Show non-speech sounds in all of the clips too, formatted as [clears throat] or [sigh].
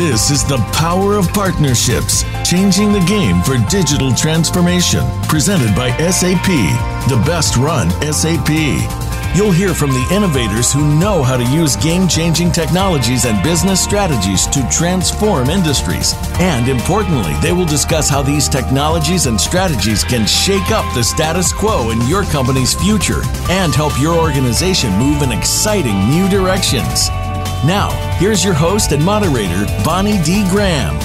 This is the power of partnerships, changing the game for digital transformation. Presented by SAP, the best run SAP. You'll hear from the innovators who know how to use game changing technologies and business strategies to transform industries. And importantly, they will discuss how these technologies and strategies can shake up the status quo in your company's future and help your organization move in exciting new directions. Now, here's your host and moderator, Bonnie D. Graham.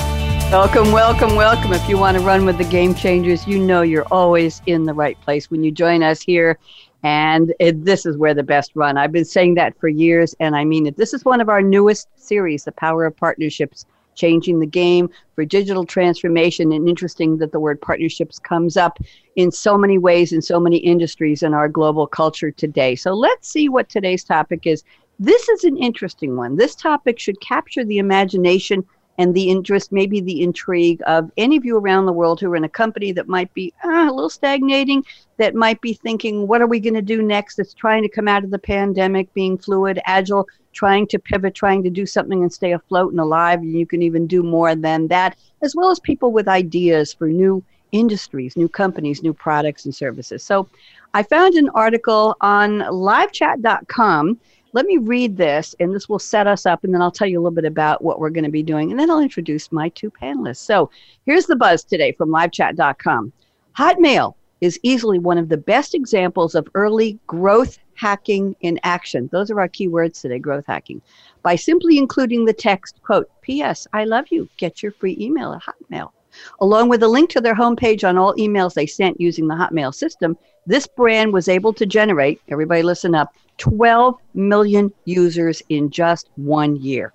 Welcome, welcome, welcome. If you want to run with the game changers, you know you're always in the right place when you join us here. And it, this is where the best run. I've been saying that for years, and I mean it. This is one of our newest series, The Power of Partnerships Changing the Game for Digital Transformation. And interesting that the word partnerships comes up in so many ways in so many industries in our global culture today. So let's see what today's topic is this is an interesting one. This topic should capture the imagination and the interest, maybe the intrigue of any of you around the world who are in a company that might be uh, a little stagnating, that might be thinking, what are we going to do next? That's trying to come out of the pandemic, being fluid, agile, trying to pivot, trying to do something and stay afloat and alive. And you can even do more than that, as well as people with ideas for new industries, new companies, new products and services. So I found an article on livechat.com let me read this, and this will set us up, and then I'll tell you a little bit about what we're going to be doing, and then I'll introduce my two panelists. So here's the buzz today from livechat.com. Hotmail is easily one of the best examples of early growth hacking in action. Those are our key words today, growth hacking. By simply including the text, quote, P.S. I love you. Get your free email at Hotmail. Along with a link to their homepage on all emails they sent using the Hotmail system, this brand was able to generate, everybody listen up, 12 million users in just one year.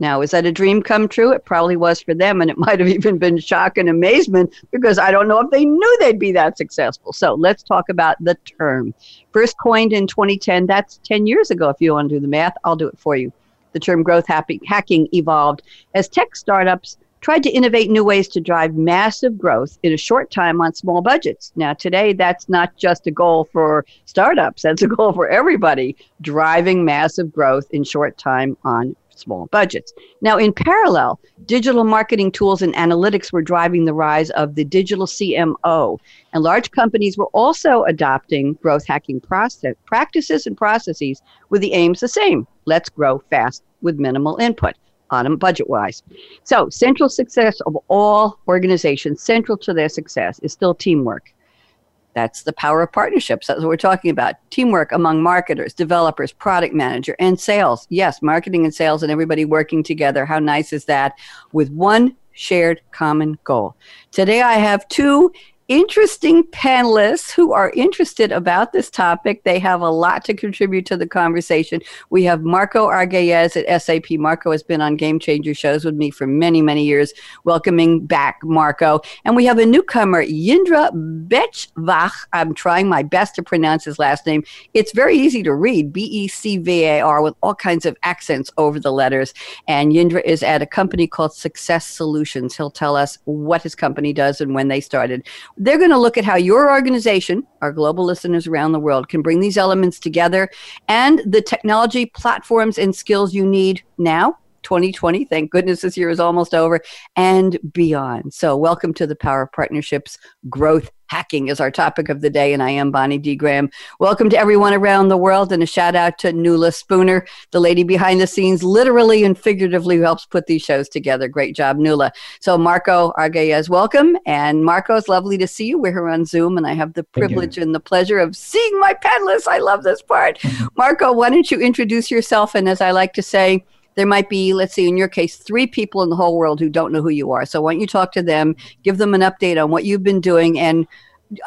Now, is that a dream come true? It probably was for them, and it [laughs] might have even been shock and amazement because I don't know if they knew they'd be that successful. So let's talk about the term. First coined in 2010, that's 10 years ago. If you want to do the math, I'll do it for you. The term growth hacking evolved as tech startups tried to innovate new ways to drive massive growth in a short time on small budgets. Now, today, that's not just a goal for startups, that's a goal for everybody, driving massive growth in short time on small budgets. Now, in parallel, digital marketing tools and analytics were driving the rise of the digital CMO, and large companies were also adopting growth hacking process, practices and processes with the aims the same let's grow fast with minimal input on them budget wise. So, central success of all organizations, central to their success, is still teamwork. That's the power of partnerships. That's what we're talking about. Teamwork among marketers, developers, product manager, and sales. Yes, marketing and sales and everybody working together. How nice is that? With one shared common goal. Today I have two interesting panelists who are interested about this topic. They have a lot to contribute to the conversation. We have Marco Argaez at SAP. Marco has been on Game Changer shows with me for many, many years. Welcoming back, Marco. And we have a newcomer, Jindra Becvar. I'm trying my best to pronounce his last name. It's very easy to read, B E C V A R, with all kinds of accents over the letters. And Jindra is at a company called Success Solutions. He'll tell us what his company does and when they started. They're going to look at how your organization, our global listeners around the world, can bring these elements together and the technology platforms and skills you need now 2020. Thank goodness this year is almost over and beyond. So, welcome to the Power of Partnerships Growth Hacking is our topic of the day, and I am Bonnie D. Graham. Welcome to everyone around the world, and a shout out to Nula Spooner, the lady behind the scenes, literally and figuratively who helps put these shows together. Great job, Nula. So, Marco Argaez, welcome. And Marco, it's lovely to see you. We're here on Zoom, and I have the privilege and the pleasure of seeing my panelists. I love this part. [laughs] Marco, why don't you introduce yourself? And as I like to say, there might be, let's see, in your case, three people in the whole world who don't know who you are. So why don't you talk to them, give them an update on what you've been doing and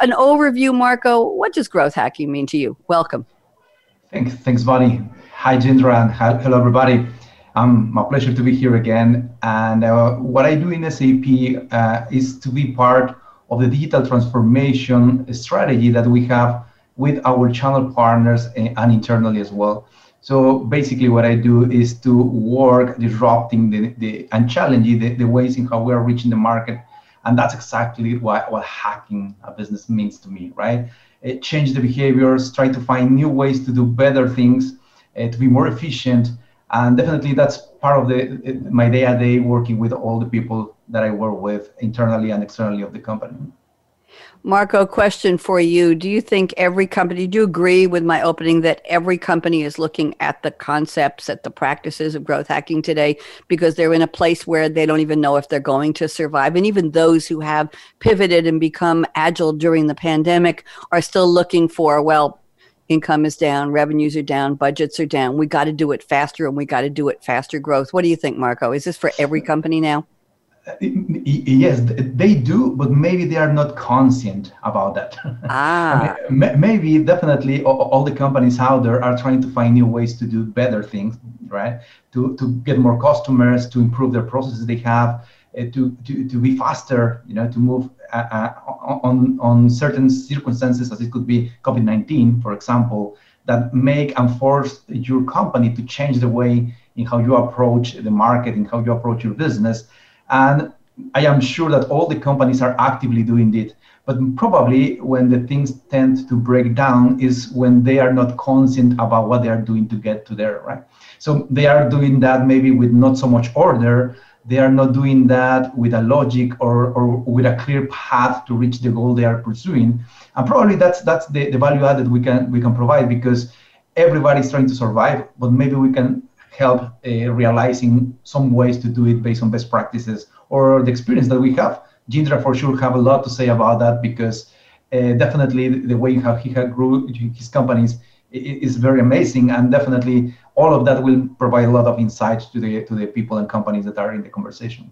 an overview, Marco. What does growth hacking mean to you? Welcome. Thanks, thanks, Bonnie. Hi, Jindra, and hello, everybody. Um, my pleasure to be here again. And uh, what I do in SAP uh, is to be part of the digital transformation strategy that we have with our channel partners and internally as well. So basically, what I do is to work disrupting the, the and challenging the, the ways in how we are reaching the market. And that's exactly what, what hacking a business means to me, right? It change the behaviors, try to find new ways to do better things, uh, to be more efficient, and definitely that's part of the my day-to-day working with all the people that I work with internally and externally of the company. Marco, question for you. Do you think every company, do you agree with my opening that every company is looking at the concepts, at the practices of growth hacking today because they're in a place where they don't even know if they're going to survive? And even those who have pivoted and become agile during the pandemic are still looking for, well, income is down, revenues are down, budgets are down. We got to do it faster and we got to do it faster growth. What do you think, Marco? Is this for every company now? Yes they do but maybe they are not conscient about that [laughs] ah. maybe definitely all the companies out there are trying to find new ways to do better things right to, to get more customers to improve their processes they have uh, to, to, to be faster you know to move uh, uh, on on certain circumstances as it could be covid-19 for example that make and force your company to change the way in how you approach the market and how you approach your business and I am sure that all the companies are actively doing it. But probably when the things tend to break down is when they are not conscient about what they are doing to get to there, right? So they are doing that maybe with not so much order. They are not doing that with a logic or, or with a clear path to reach the goal they are pursuing. And probably that's that's the, the value added we can we can provide because everybody's trying to survive, but maybe we can help uh, realizing some ways to do it based on best practices or the experience that we have. Jindra for sure have a lot to say about that because uh, definitely the way how he had grew his companies is very amazing and definitely all of that will provide a lot of insight to the to the people and companies that are in the conversation.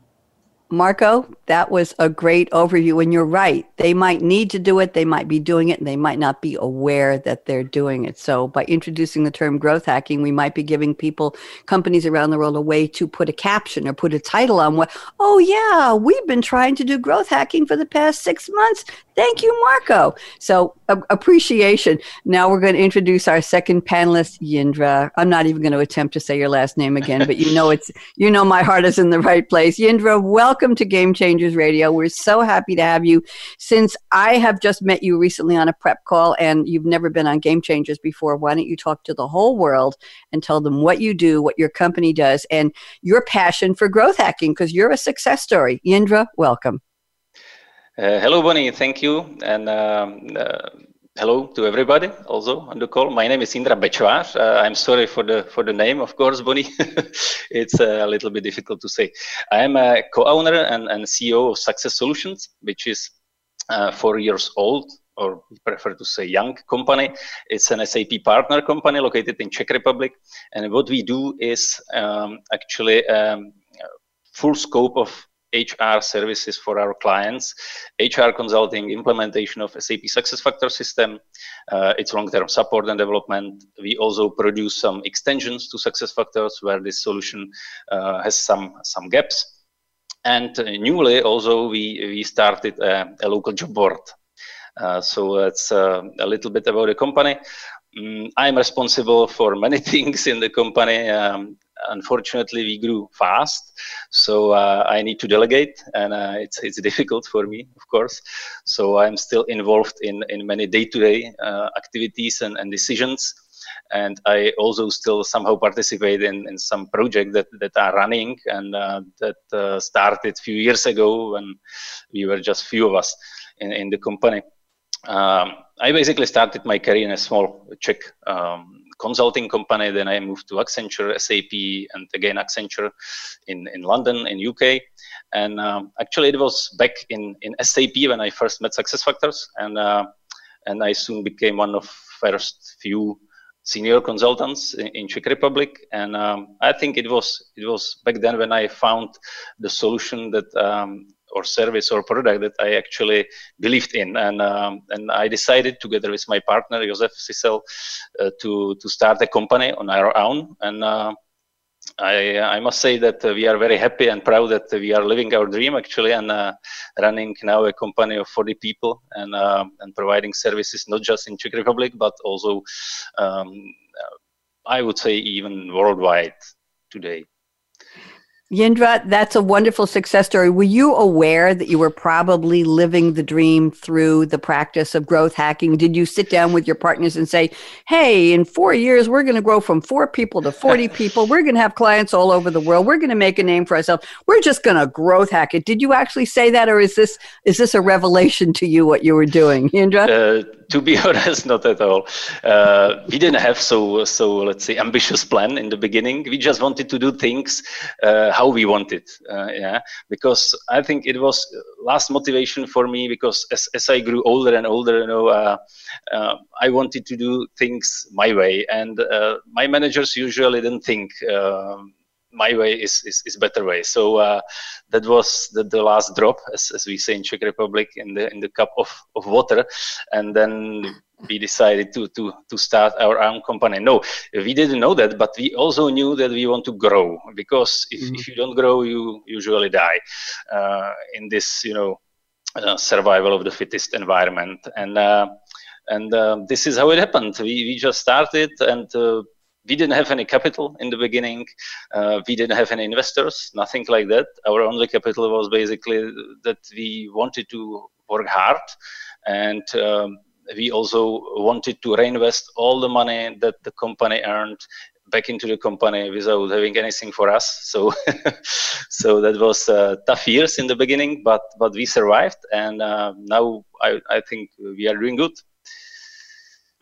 Marco, that was a great overview. And you're right. They might need to do it, they might be doing it, and they might not be aware that they're doing it. So, by introducing the term growth hacking, we might be giving people, companies around the world, a way to put a caption or put a title on what, oh, yeah, we've been trying to do growth hacking for the past six months. Thank you, Marco. So, appreciation. Now we're going to introduce our second panelist, Jindra. I'm not even going to attempt to say your last name again, but you know it's you know my heart is in the right place. Jindra, welcome to Game Changers Radio. We're so happy to have you. Since I have just met you recently on a prep call and you've never been on Game Changers before, why don't you talk to the whole world and tell them what you do, what your company does, and your passion for growth hacking because you're a success story. Jindra, welcome. Uh, hello, Bonnie. Thank you. And um, uh, hello to everybody also on the call. My name is Jindra Becvar. Uh, I'm sorry for the for the name, of course, Bonnie. [laughs] it's uh, a little bit difficult to say. I am a co-owner and, and CEO of Success Solutions, which is uh, four years old, or prefer to say young company. It's an SAP partner company located in Czech Republic, and what we do is um, actually um, full scope of HR services for our clients, HR consulting, implementation of SAP SuccessFactor system, uh, its long-term support and development. We also produce some extensions to SuccessFactors where this solution uh, has some some gaps. And uh, newly, also, we we started a, a local job board. Uh, so that's uh, a little bit about the company. Mm, I'm responsible for many [laughs] things in the company. Um, unfortunately we grew fast so uh, i need to delegate and uh, it's it's [laughs] difficult for me of course. So i'm still involved in in many day-to-day uh, activities and, and decisions. And i also still somehow participate in, in some projects that, that are running and uh, that uh, started a few years ago when we were just few of us in, in the company. Um, I basically started my career in a small Czech um, consulting company. Then I moved to Accenture, SAP, and again Accenture in, in London, in UK. And um, actually, it was back in, in SAP when I first met SuccessFactors, and uh, and I soon became one of first few senior consultants in, in Czech Republic. And um, I think it was it was back then when I found the solution that um, or service or product that I actually believed in, and um, and I decided together with my partner Josef Sissel uh, to to start a company on our own, and uh, I I must say that we are very happy and proud that we are living our dream actually, and uh, running now a company of 40 people and uh, and providing services not just in Czech Republic but also um, I would say even worldwide today. Jindra, that's a wonderful success story. Were you aware that you were probably living the dream through the practice of growth hacking? Did you sit down with your partners and say, hey, in four years, we're going to grow from four people to 40 [laughs] people. We're going to have clients all over the world. We're going to make a name for ourselves. We're just going to growth hack it. Did you actually say that, or is this is this a revelation to you what you were doing, Jindra? Uh, to be [laughs] honest, not at all. Uh, we didn't have so so let's say ambitious plan in the beginning. We just wanted to do things uh, how we wanted. Uh, yeah, because I think it was last motivation for me because as, as I grew older and older, you know, uh, uh, I wanted to do things my way, and uh, my managers usually didn't think. Um, my way is, is, is better way. So uh, that was the, the last drop, as, as we say in Czech Republic, in the in the cup of, of water, and then we decided to to to start our own company. No, we didn't know that, but we also knew that we want to grow because if, mm-hmm. if you don't grow, you usually die uh, in this you know uh, survival of the fittest environment and. Uh, and uh, this is how it happened. We, we just started and uh, we didn't have any capital in the beginning. Uh, we didn't have any investors, nothing like that. Our only capital was basically that we wanted to work hard and um, we also wanted to reinvest all the money that the company earned back into the company without having anything for us. So, [laughs] so that was uh, tough years in the beginning, but but we survived, and uh, now I, I think we are doing good.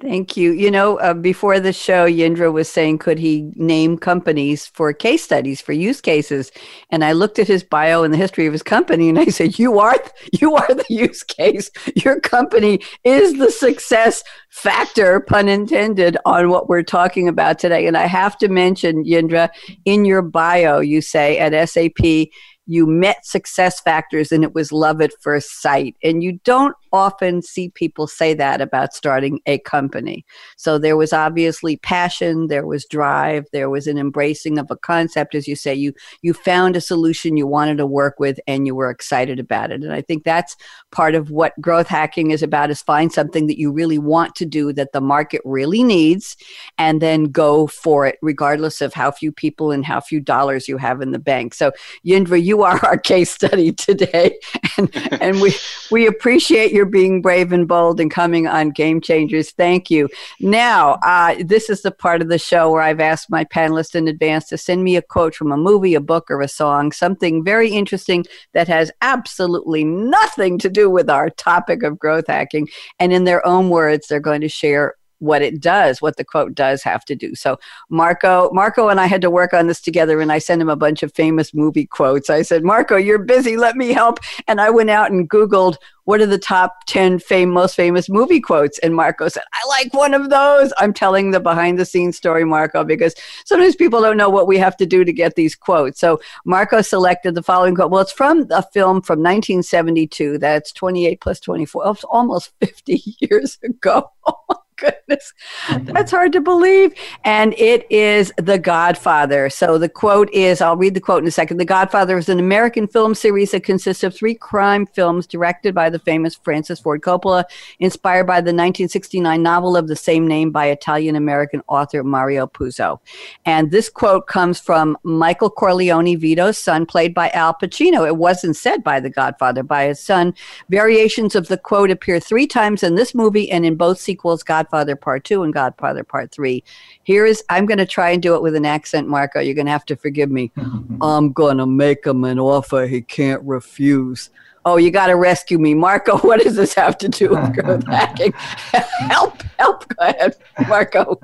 Thank you. You know, uh, before the show, Jindra was saying, could he name companies for case studies, for use cases? And I looked at his bio and the history of his company, and I [laughs] said, "You are, you are the use case. Your company is the success factor, pun intended, on what we're talking about today." And I have to mention, Jindra, in your bio, you say at SAP you met SuccessFactors and it was love at first sight. And you don't often see people say that about starting a company. So there was obviously passion, there was drive, there was an embracing of a concept as you say you you found a solution you wanted to work with and you were excited about it. And I think that's part of what growth hacking is about is find something that you really want to do that the market really needs and then go for it regardless of how few people and how few dollars you have in the bank. So Jindra, you are our [laughs] case study today, and and we we appreciate your being brave and bold and coming on Game Changers. Thank you. Now, uh, this is the part of the show where I've asked my panelists in advance to send me a quote from a movie, a book, or a song, something very interesting that has absolutely nothing to do with our topic of growth hacking, and in their own words, they're going to share what it does, what the quote does have to do. So Marco, Marco and I had to work on this together and I sent him a bunch of famous movie quotes. I said, Marco, you're busy, let me help. And I went out and Googled what are the top 10 fame, most famous movie quotes. And Marco said, I like one of those. I'm telling the behind the scenes story, Marco, because sometimes people don't know what we have to do to get these quotes. So Marco selected the following quote. Well, it's from a film from 1972. That's 28 plus 24. It's almost 50 [laughs] years ago. [laughs] Goodness. Mm-hmm. That's hard to believe. And it is The Godfather. So the quote is I'll read the quote in a second. The Godfather is an American film series that consists of three crime films directed by the famous Francis Ford Coppola, inspired by the 1969 novel of the same name by Italian American author Mario Puzo. And this quote comes from Michael Corleone Vito's son, played by Al Pacino. It wasn't said by The Godfather, by his son. Variations of the quote appear three times in this movie and in both sequels, God Godfather Part 2 and Godfather Part 3. Here is, I'm going to try and do it with an accent, Marco. You're going to have to forgive me. [laughs] I'm going to make him an offer he can't refuse. Oh, you got to rescue me. Marco, [laughs] what does this have to do with [laughs] growth hacking? help, help. Go ahead, Marco.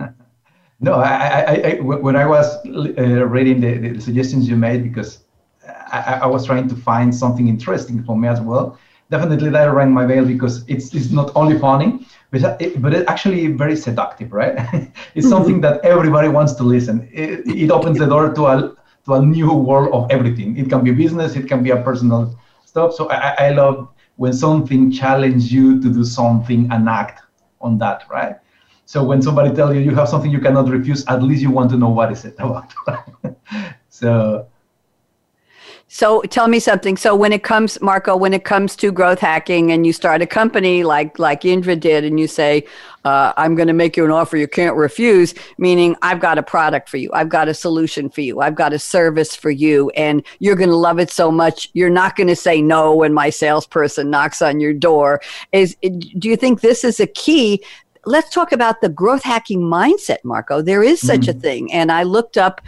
No, I, I, I, when I was uh, reading the, the, suggestions you made, because I, I, was trying to find something interesting for me as well. Definitely that rang my bell because it's, it's not only funny, but, it, but it's actually very seductive, right? [laughs] it's mm-hmm. something that everybody wants to listen. It, it opens the door to a to a new world of everything. It can be business, it can be a personal stuff. So I, I love when something challenges you to do something and act on that, right? So when somebody tells you you have something you cannot refuse, at least you want to know what is it [laughs] about. so So tell me something. So when it comes, Marco, when it comes to growth hacking, and you start a company like like Jindra did, and you say, uh, "I'm going to make you an offer you can't refuse," meaning I've got a product for you, I've got a solution for you, I've got a service for you, and you're going to love it so much you're not going to say no when my salesperson knocks on your door. Is do you think this is a key let's talk about the growth hacking mindset, Marco. There is such mm-hmm. a thing. And I looked up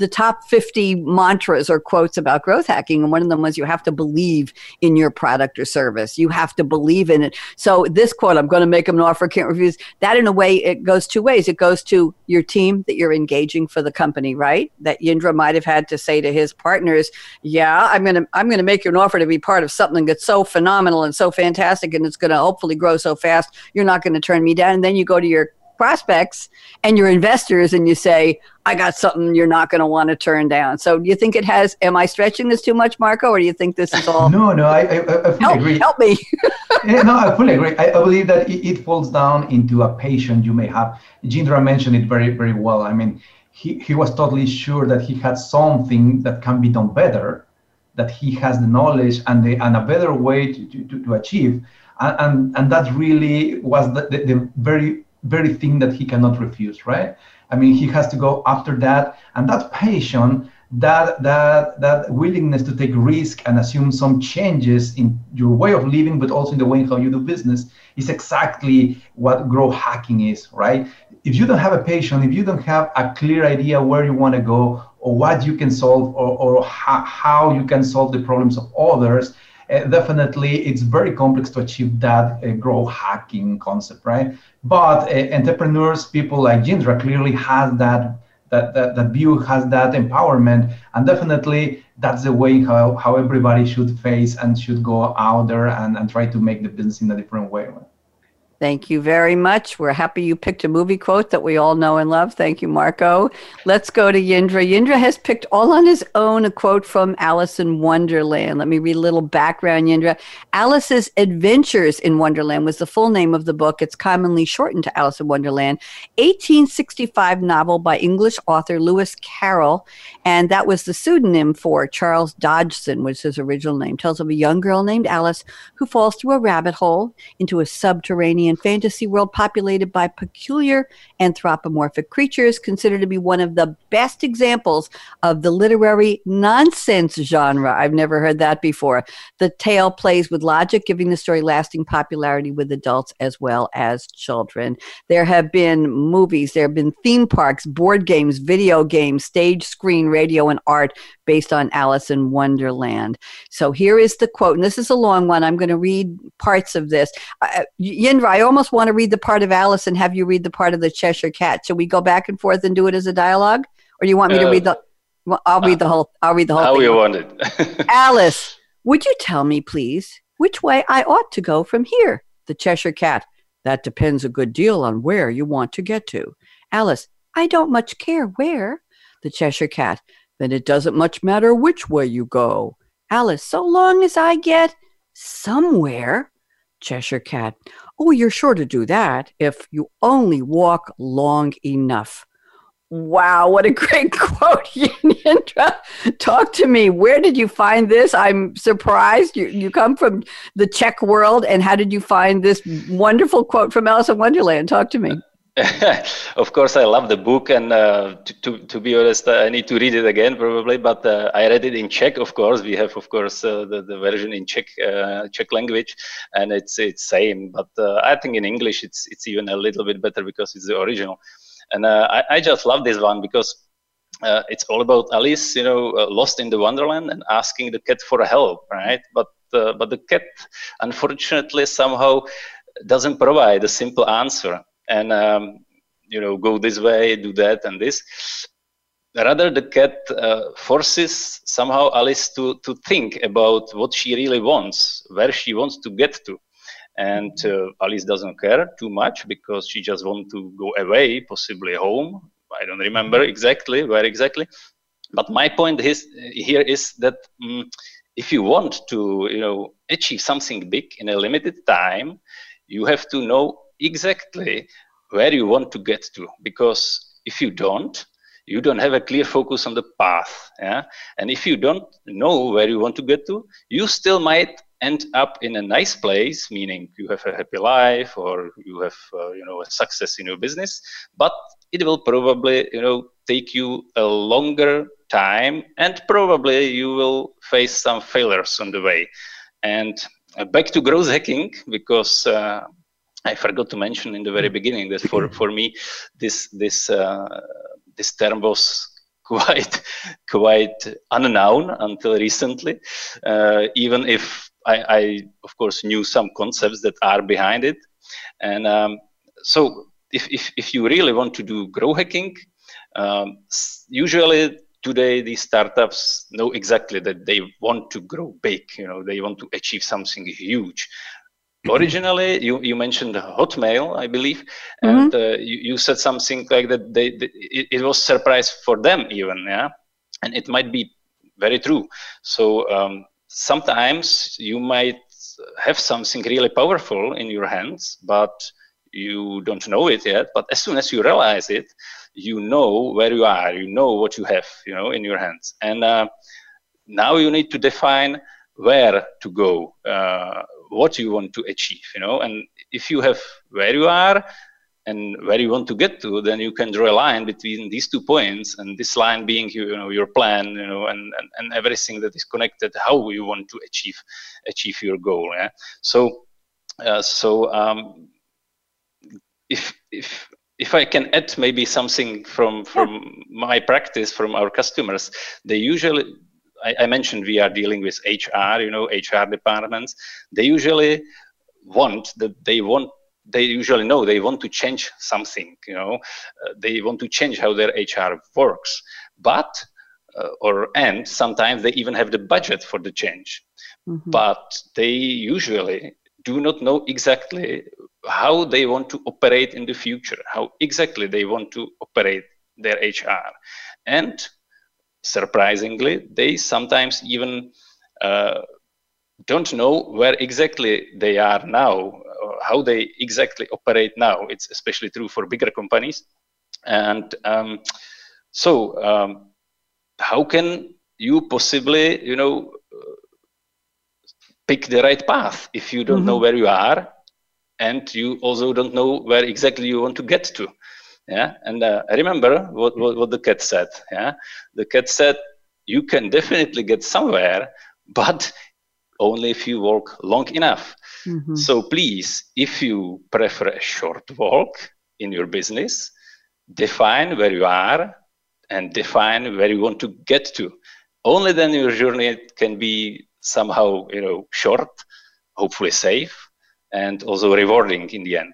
the top 50 mantras or quotes about growth hacking. And one of them was you have to believe in your product or service. You have to believe in it. So this quote, I'm going to make them an offer, can't refuse. That in a way, it goes two ways. It goes to your team that you're engaging for the company, right? That Jindra might have had to say to his partners, yeah, I'm going to, I'm going to make you an offer to be part of something that's so phenomenal and so fantastic. And it's going to hopefully grow so fast. You're not going to turn me down. And then you go to your prospects and your investors and you say, I got something you're not going to want to turn down. So do you think it has, am I stretching this too much, Marco, or do you think this is all? no, no, I, I, I fully help, agree. Help me. [laughs] yeah, no, I fully agree. I, I believe that it, it, falls down into a patient you may have. Jindra mentioned it very, very well. I mean, he, he was totally sure that he had something that can be done better, that he has the knowledge and, the, and a better way to, to, to achieve. And, and, and that really was the, the, the very very thing that he cannot refuse, right? I mean, he has to go after that, and that passion, that that that willingness to take risk and assume some changes in your way of living, but also in the way in how you do business, is exactly what growth hacking is, right? If you don't have a passion, if you don't have a clear idea where you want to go or what you can solve or, or how, you can solve the problems of others, definitely it's very complex to achieve that uh, growth hacking concept, right? But uh, entrepreneurs, people like Jindra, clearly has that, that that that view, has that empowerment, and definitely that's the way how, how everybody should face and should go out there and, and try to make the business in a different way. Thank you very much. We're happy you picked a movie quote that we all know and love. Thank you, Marco. Let's go to Jindra. Jindra has picked all on his own a quote from Alice in Wonderland. Let me read a little background, Jindra. Alice's Adventures in Wonderland was the full name of the book. It's commonly shortened to Alice in Wonderland. 1865 novel by English author Lewis Carroll, and that was the pseudonym for Charles Dodgson, was his original name. Tells of a young girl named Alice who falls through a rabbit hole into a subterranean fantasy world populated by peculiar anthropomorphic creatures, considered to be one of the best examples of the literary nonsense genre. I've never heard that before. The tale plays with logic, giving the story lasting popularity with adults as well as children. There have been movies, there have been theme parks, board games, video games, stage, screen, radio, and art based on Alice in Wonderland. So here is the quote, and this is a long one. I'm going to read parts of this. Uh, Jindra, I almost want to read the part of Alice and have you read the part of the Cheshire Cat. Should we go back and forth and do it as a dialogue, or do you want me uh, to read the? Well, I'll read the whole. I'll read the whole. How thing. you want it, [laughs] Alice? Would you tell me, please, which way I ought to go from here? The Cheshire Cat. That depends a good deal on where you want to get to. Alice. I don't much care where. The Cheshire Cat then it doesn't much matter which way you go. Alice, so long as I get somewhere. Cheshire Cat, oh, you're sure to do that if you only walk long enough. Wow, what a great [laughs] quote, [laughs] Jindra. Talk to me. Where did you find this? I'm surprised. You, you come from the Czech world, and how did you find this wonderful quote from Alice in Wonderland? Talk to me. [laughs] of course, I love the book, and uh, to, to, to, be honest, I need to read it again probably. But uh, I read it in Czech, of course. We have, of course, uh, the, the version in Czech uh, Czech language, and it's it's same. But uh, I think in English, it's it's even a little bit better because it's the original. And uh, I, I just love this one because it's all about Alice, you know, lost in the Wonderland and asking the cat for help, right? But but the cat, unfortunately, somehow doesn't provide a simple answer and um, you know go this way do that and this. Rather the cat uh, forces somehow alice to to think about what she really wants where she wants to get to. And uh, alice doesn't care too much because she just wants to go away possibly home. I don't remember exactly where exactly. But my point is here is that um, if you want to you know achieve something big in a limited time you have to know exactly where you want to get to because if you don't you don't have a clear focus on the path. Yeah, and if you don't know where you want to get to, you still might end up in a nice place, meaning you have a happy life or you have uh, you know a success in your business, but it will probably you know take you a longer time and probably you will face some failures on the way. And uh, back to growth hacking because uh, I forgot to mention in the very beginning that for, for me this this uh, this term was [laughs] quite quite unknown until recently. Uh, even if I, I, of course knew some concepts that are behind it, and um, so if, if if you really want to do grow hacking, um, usually today these startups know exactly that they want to grow big you know they want to achieve something huge. [clears throat] originally you, you mentioned hotmail i believe mm-hmm. and uh, you, you said something like that they, they it, it, was surprise for them even yeah and it might be very true so um, sometimes you might have something really powerful in your hands but you don't know it yet but as soon as you realize it you know where you are, you know what you have, you know, in your hands. And uh, now you need to define where to go, uh, what you want to achieve, you know. And if you have where you are and where you want to get to, then you can draw a line between these two points, and this line being, you know, your plan, you know, and, and, and everything that is connected, how you want to achieve achieve your goal. Yeah. So, uh, so um, if if if I can add maybe something from from yeah. my practice from our customers, they usually I, I, mentioned we are dealing with HR, you know, HR departments. They usually want that they want they usually know they want to change something, you know, uh, they want to change how their HR works, but uh, or and sometimes they even have the budget for the change, mm-hmm. but they usually do not know exactly how they want to operate in the future, how exactly they want to operate their HR. And surprisingly, they sometimes even uh, don't know where exactly they are now, how they exactly operate now. It's especially true for bigger companies. And um, so, um, how can you possibly, you know, pick the right path if you don't mm-hmm. know where you are and you also don't know where exactly you want to get to yeah? And uh, remember what, what, what the cat said yeah? The cat said you can definitely get somewhere but only if you walk long enough. Mm-hmm. so please if you prefer a short walk in your business define where you are and define where you want to get to. Only then your journey can be somehow you know short hopefully safe and also rewarding in the end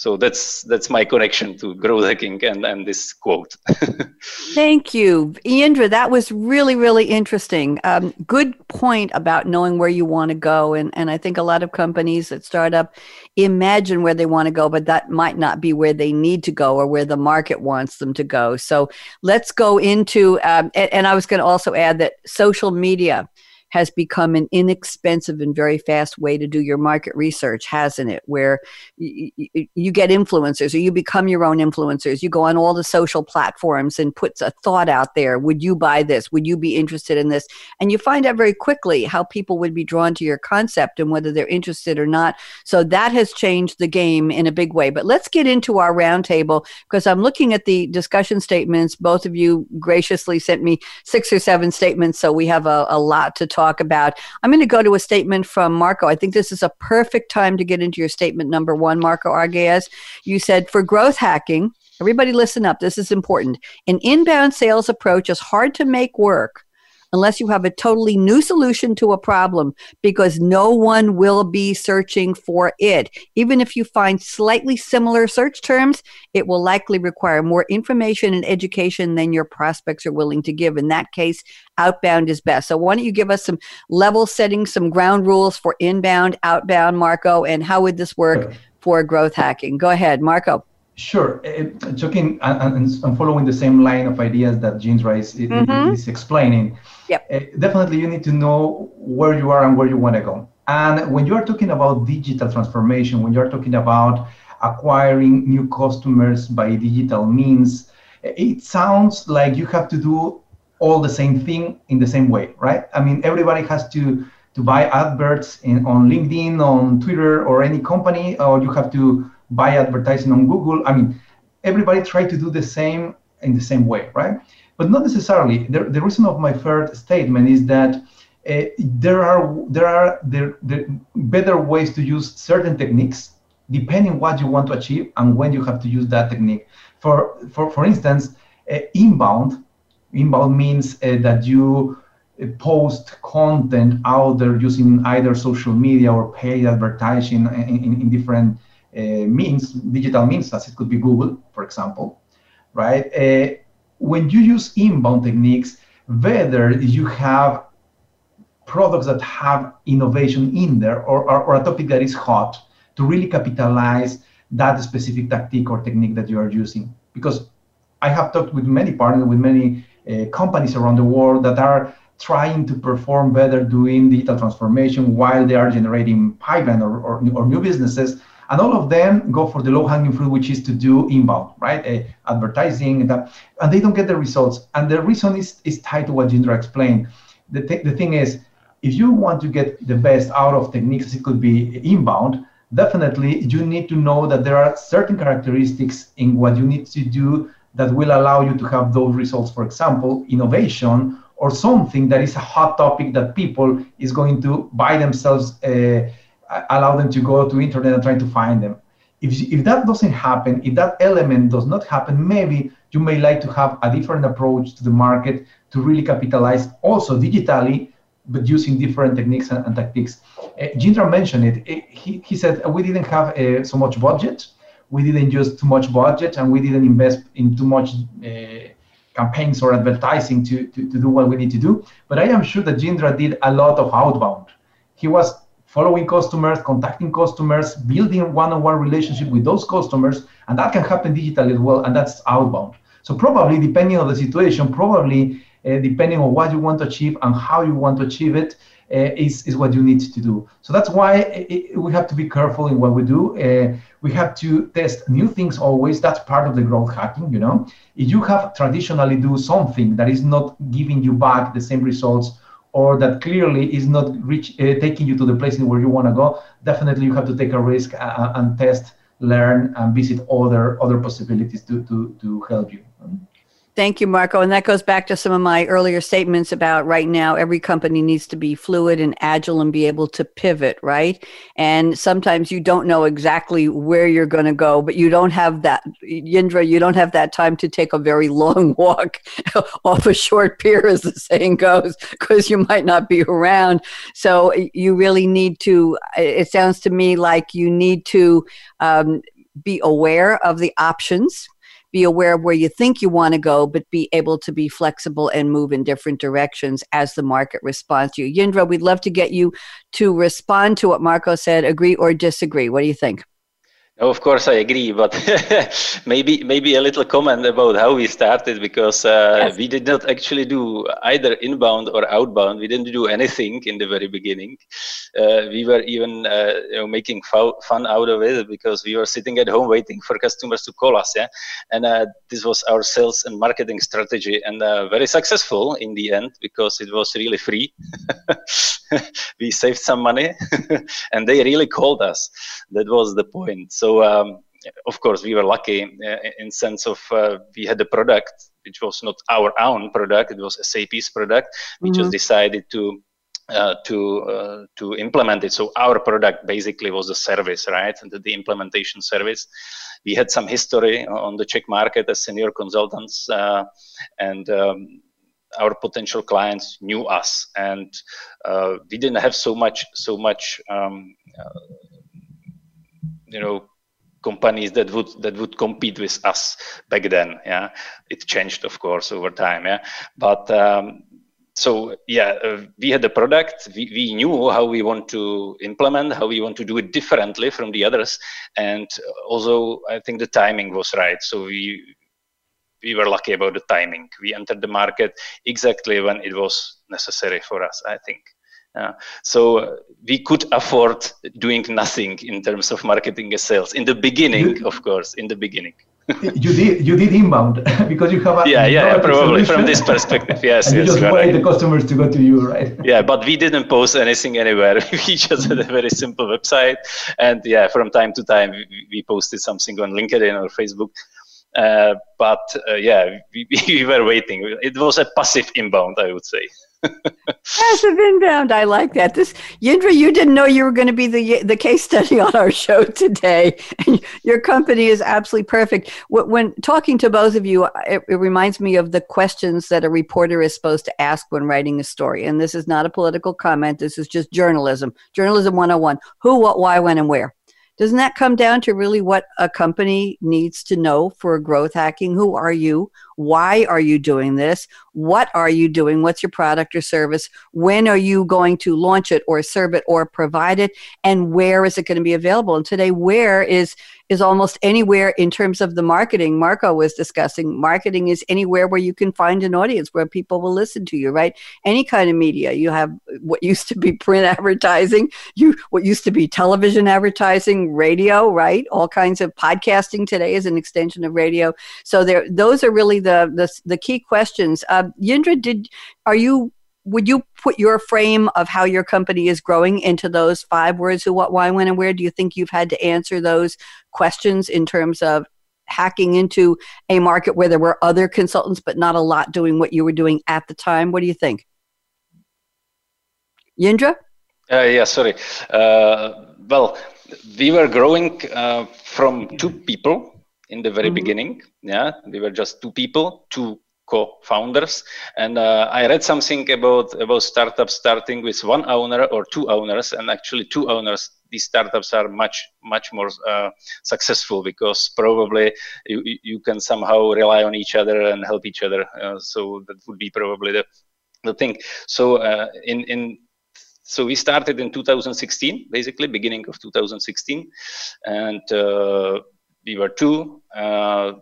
so that's that's my connection to growth hacking and, and this quote. [laughs] Thank you. Jindra that was really really interesting. Um, good point about knowing where you want to go and, and i think a lot of companies that start up imagine where they want to go but that might not be where they need to go or where the market wants them to go. So let's go into um, and, and i was going to also add that social media has become an inexpensive and very fast way to do your market research, hasn't it? Where y- y- you get influencers or you become your own influencers. You go on all the social platforms and puts a thought out there. Would you buy this? Would you be interested in this? And you find out very quickly how people would be drawn to your concept and whether they're interested or not. So that has changed the game in a big way. But let's get into our roundtable because I'm looking at the discussion statements. Both of you graciously sent me six or seven statements, so we have a, a lot to talk talk about. I'm going to go to a statement from Marco. I think this is a perfect time to get into your statement number one, Marco Argaez. You said for growth hacking, everybody listen up, this is important. An inbound sales approach is hard to make work unless you have a totally new solution to a problem because no one will be searching for it. Even if you find slightly similar search terms, it will likely require more information and education than your prospects are willing to give. In that case, outbound is best. So, why don't you give us some level setting, some ground rules for inbound, outbound, Marco, and how would this work for growth hacking? Go ahead, Marco. Sure. Uh, joking and, and, following the same line of ideas that Jindra is, mm-hmm. is explaining, yep. Uh, definitely you need to know where you are and where you want to go. And when you are talking about digital transformation, when you are talking about acquiring new customers by digital means, it sounds like you have to do all the same thing in the same way, right? I mean, everybody has to to buy adverts in, on LinkedIn, on Twitter, or any company, or you have to buy advertising on Google. I mean, everybody try to do the same in the same way, right? But not necessarily. The, the reason of my third statement is that uh, there are there are there, better ways to use certain techniques depending what you want to achieve and when you have to use that technique. For for for instance, uh, inbound inbound means uh, that you post content out there using either social media or paid advertising in, in, in different means, digital means, as it could be Google, for example, right? Uh, when you use inbound techniques, whether you have products that have innovation in there or, or, or, a topic that is hot to really capitalize that specific tactic or technique that you are using. Because I have talked with many partners, with many uh, companies around the world that are trying to perform better doing digital transformation while they are generating pipeline or, or, or new businesses and all of them go for the low hanging fruit, which is to do inbound, right? Uh, advertising, and, that, and they don't get the results. And the reason is, is tied to what Jindra explained. The, th- the thing is, if you want to get the best out of techniques, it could be inbound, definitely you need to know that there are certain characteristics in what you need to do that will allow you to have those results. For example, innovation or something that is a hot topic that people is going to buy themselves uh, allow them to go to internet and try to find them. If, if that doesn't happen, if that element does not happen, maybe you may like to have a different approach to the market to really capitalize also digitally, but using different techniques and, and tactics. Uh, Jindra mentioned it. it. he, he said we didn't have uh, so much budget, we didn't use too much budget, and we didn't invest in too much uh, campaigns or advertising to, to, to do what we need to do. But I am sure that Jindra did a lot of outbound. He was following customers, contacting customers, building one-on-one relationship with those customers, and that can happen digitally as well, and that's outbound. So probably depending on the situation, probably uh, depending on what you want to achieve and how you want to achieve it, uh, is, is what you need to do. So that's why it, we have to be careful in what we do. Uh, we have to test new things always. That's part of the growth hacking, you know. If you have traditionally do something that is not giving you back the same results or that clearly is not reach, uh, taking you to the place where you want to go, definitely you have to take a risk uh, uh, and test, learn, and visit other other possibilities to to to help you. Thank you, Marco. And that goes back to some of my earlier statements about right now, every company needs to be fluid and agile and be able to pivot, right? And sometimes you don't know exactly where you're going to go, but you don't have that, Jindra, you don't have that time to take a very [laughs] long walk [laughs] off a short pier, as the saying goes, because you might not be around. So you really need to, it sounds to me like you need to um, be aware of the options be aware of where you think you want to go, but be able to be flexible and move in different directions as the market responds to you. Jindra, we'd love to get you to respond to what Marco said, agree or disagree. What do you think? Of course, I agree, but [laughs] maybe maybe a little comment about how we started because uh, yes. we did not actually do either inbound or outbound. We didn't do anything in the very beginning. Uh, we were even uh, you know, making fun out of it because we were sitting at home waiting for customers to call us. Yeah, and uh, this was our sales and marketing strategy, and uh, very successful in the end because it was really free. [laughs] we saved some money, [laughs] and they really called us. That was the point. So so um, of course we were lucky uh, in sense of uh, we had a product which was not our own product; it was SAP's product. We mm-hmm. just decided to uh, to uh, to implement it. So our product basically was a service, right? And the, the implementation service. We had some history on the Czech market as senior consultants, uh, and um, our potential clients knew us, and uh, we didn't have so much so much. Um, you know companies that would that would compete with us back then yeah? It changed of course over time yeah? But um, so yeah uh, we had the product. We, we knew how we want to implement how we want to do it differently from the others. And also i think the timing was right so we we were lucky about the timing. We entered the market exactly when it was necessary for us i think uh, so uh, we could afford doing nothing in terms of marketing and sales. In the beginning, of course, in the beginning. [laughs] you did you did inbound [laughs] because you have a yeah yeah probably from this perspective. [laughs] Yes and yes you just wanted right. the customers to go to you right? Yeah but we didn't post anything anywhere. We just had a very simple website. And yeah from time to time we, we posted something on linkedin or facebook. Uh, but uh, yeah we, we were waiting. It was a passive inbound i would say Passive inbound. I like that. This Jindra, you didn't know you were going to be the the case study on our show today. Your company is absolutely perfect. When talking to both of you, it, it reminds me of the questions that a reporter is supposed to ask when writing a story. And this is not a political comment. This is just journalism. Journalism 101. Who, what, why, when, and where. Doesn't that come down to really what a company needs to know for growth hacking? Who are you? Why are you doing this? What are you doing? What's your product or service? When are you going to launch it or serve it or provide it? And where is it going to be available? And today, where is is almost anywhere in terms of the marketing. Marco was discussing marketing is anywhere where you can find an audience where people will listen to you, right? Any kind of media. You have what used to be print advertising, you what used to be television advertising, radio, right? All kinds of podcasting today is an extension of radio. So there those are really the the the, the key questions. Uh, Jindra, did are you would you put your frame of how your company is growing into those five words who what why when and where? Do you think you've had to answer those questions in terms of hacking into a market where there were other consultants but not a lot doing what you were doing at the time? What do you think? Jindra? Uh, yeah sorry. Uh, well we were growing uh, from two people in the very mm-hmm. beginning. Yeah, we were just two people, two co-founders, and uh, I read something about about startups starting with one owner or two owners, and actually two owners. These startups are much much more uh, successful because probably you, you can somehow rely on each other and help each other. Uh, so that would be probably the the thing. So uh, in in so we started in 2016 basically beginning of 2016 and uh, we were two. Uh,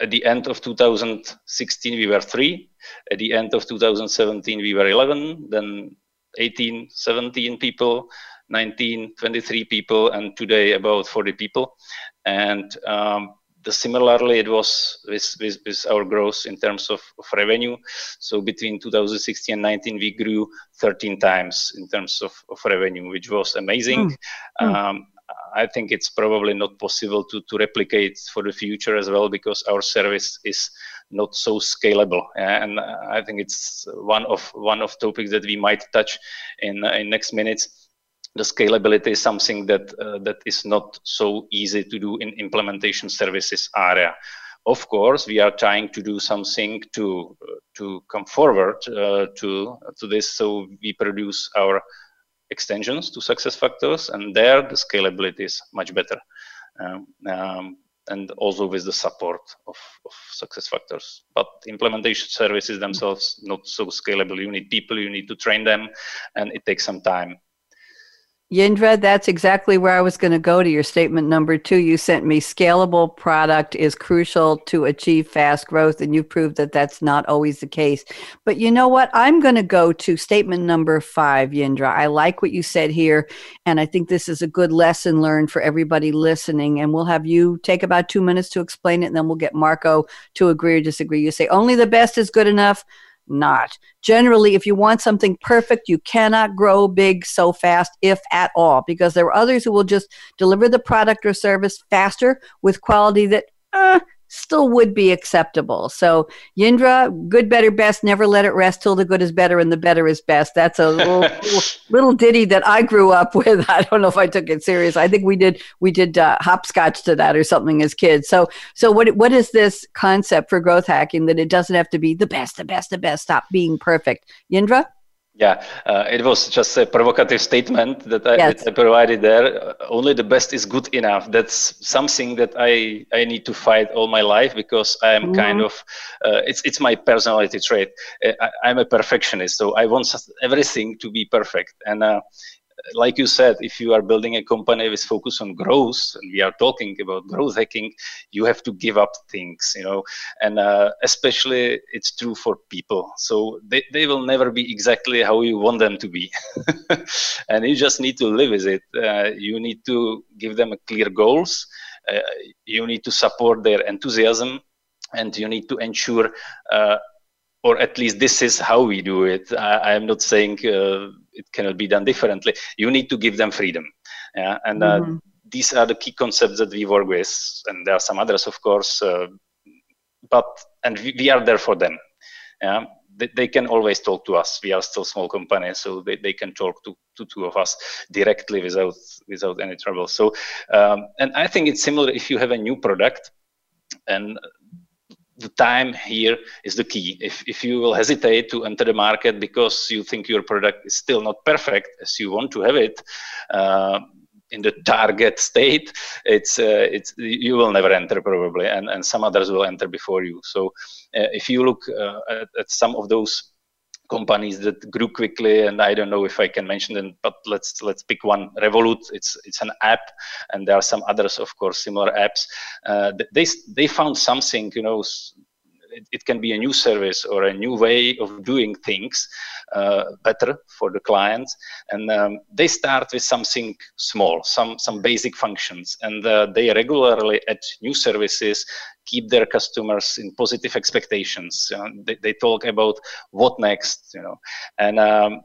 at the end of 2016, we were three. At the end of 2017, we were 11. Then 18, 17 people, 19, 23 people, and today about 40 people. And um, the, similarly, it was with, with, with, our growth in terms of, of, revenue. So between 2016 and 19, we grew 13 times in terms of, of revenue, which was amazing. Mm. Um, I think it's probably not possible to, to replicate for the future as well because our service is not so scalable. And I think it's one of one of topics that we might touch in in next minutes. The scalability is something that uh, that is not so easy to do in implementation services area. Of course, we are trying to do something to to come forward uh, to to this. So we produce our extensions to SuccessFactors and there the scalability is much better. Um, um, and also with the support of, of, SuccessFactors. But implementation services themselves not so scalable. You need people you need to train them and it takes some time Jindra, that's exactly where I was going to go to your statement number two. You sent me scalable product is crucial to achieve fast growth, and you proved that that's not always the case. But you know what? I'm going to go to statement number five, Jindra. I like what you said here, and I think this is a good lesson learned for everybody listening. And we'll have you take about two minutes to explain it, and then we'll get Marco to agree or disagree. You say only the best is good enough not. Generally, if you want something perfect, you cannot grow big so fast, if at all, because there are others who will just deliver the product or service faster with quality that uh, still would be acceptable. So, Jindra, good, better, best, never let it rest till the good is better and the better is best. That's a little, little, [laughs] little, ditty that I grew up with. [laughs] I don't know if I took it serious. I think we did we did uh, hopscotch to that or something as kids. So, so what what is this concept for growth hacking that it doesn't have to be the best, the best, the best. Stop being perfect, Jindra. Yeah, uh, it was just a provocative statement that I, yes. that I, provided there. Only the best is good enough. That's something that I, I need to fight all my life because I am mm-hmm. kind of uh, it's it's my personality trait. Uh, I, am a perfectionist, so I want everything to be perfect. And uh, like you said, if you are building a company with focus on growth, and we are talking about growth hacking, you have to give up things, you know, and uh, especially it's true for people. So they, they will never be exactly how you want them to be. [laughs] and you just need to live with it. Uh, you need to give them clear goals uh, you need to support their enthusiasm and you need to ensure uh, or at least this is how we do it i am not saying uh, it cannot be done differently. You need to give them freedom. Yeah? And uh, mm-hmm. these are the key concepts that we work with and there are some others of course uh, but and we, we, are there for them. Yeah? They, they, can always talk to us. We are still small company so they, they can talk to, to two of us directly without without any trouble. So um, and i think it's similar if you have a new product and the time here is the key. If, if you will hesitate to enter the market because you think your product is still not perfect as you want to have it uh, in the target state, it's uh, it's you will never enter probably, and, and some others will enter before you. So uh, if you look uh, at, at some of those companies that grew quickly and i don't know if i can mention them but let's let's pick one. Revolut it's it's an app and there are some others of course similar apps. Uh, they they found something you know it, it, can be a new service or a new way of doing things uh, better for the clients and um, they start with something small some some basic functions and uh, they regularly add new services keep their customers in positive expectations. You know, they, they talk about what next, you know, and um,